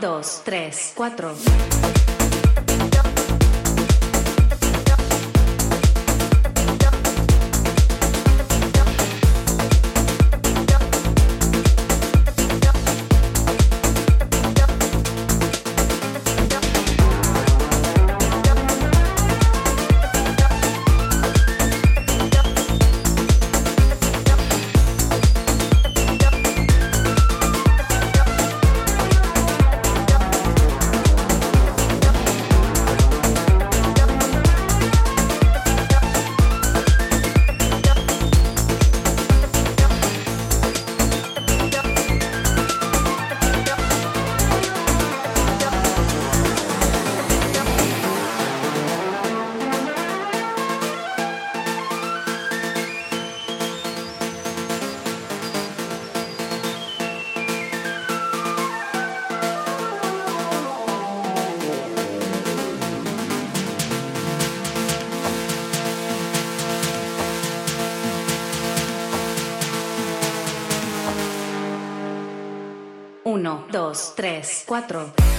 dos, tres, cuatro. 1, 2, 3, 4.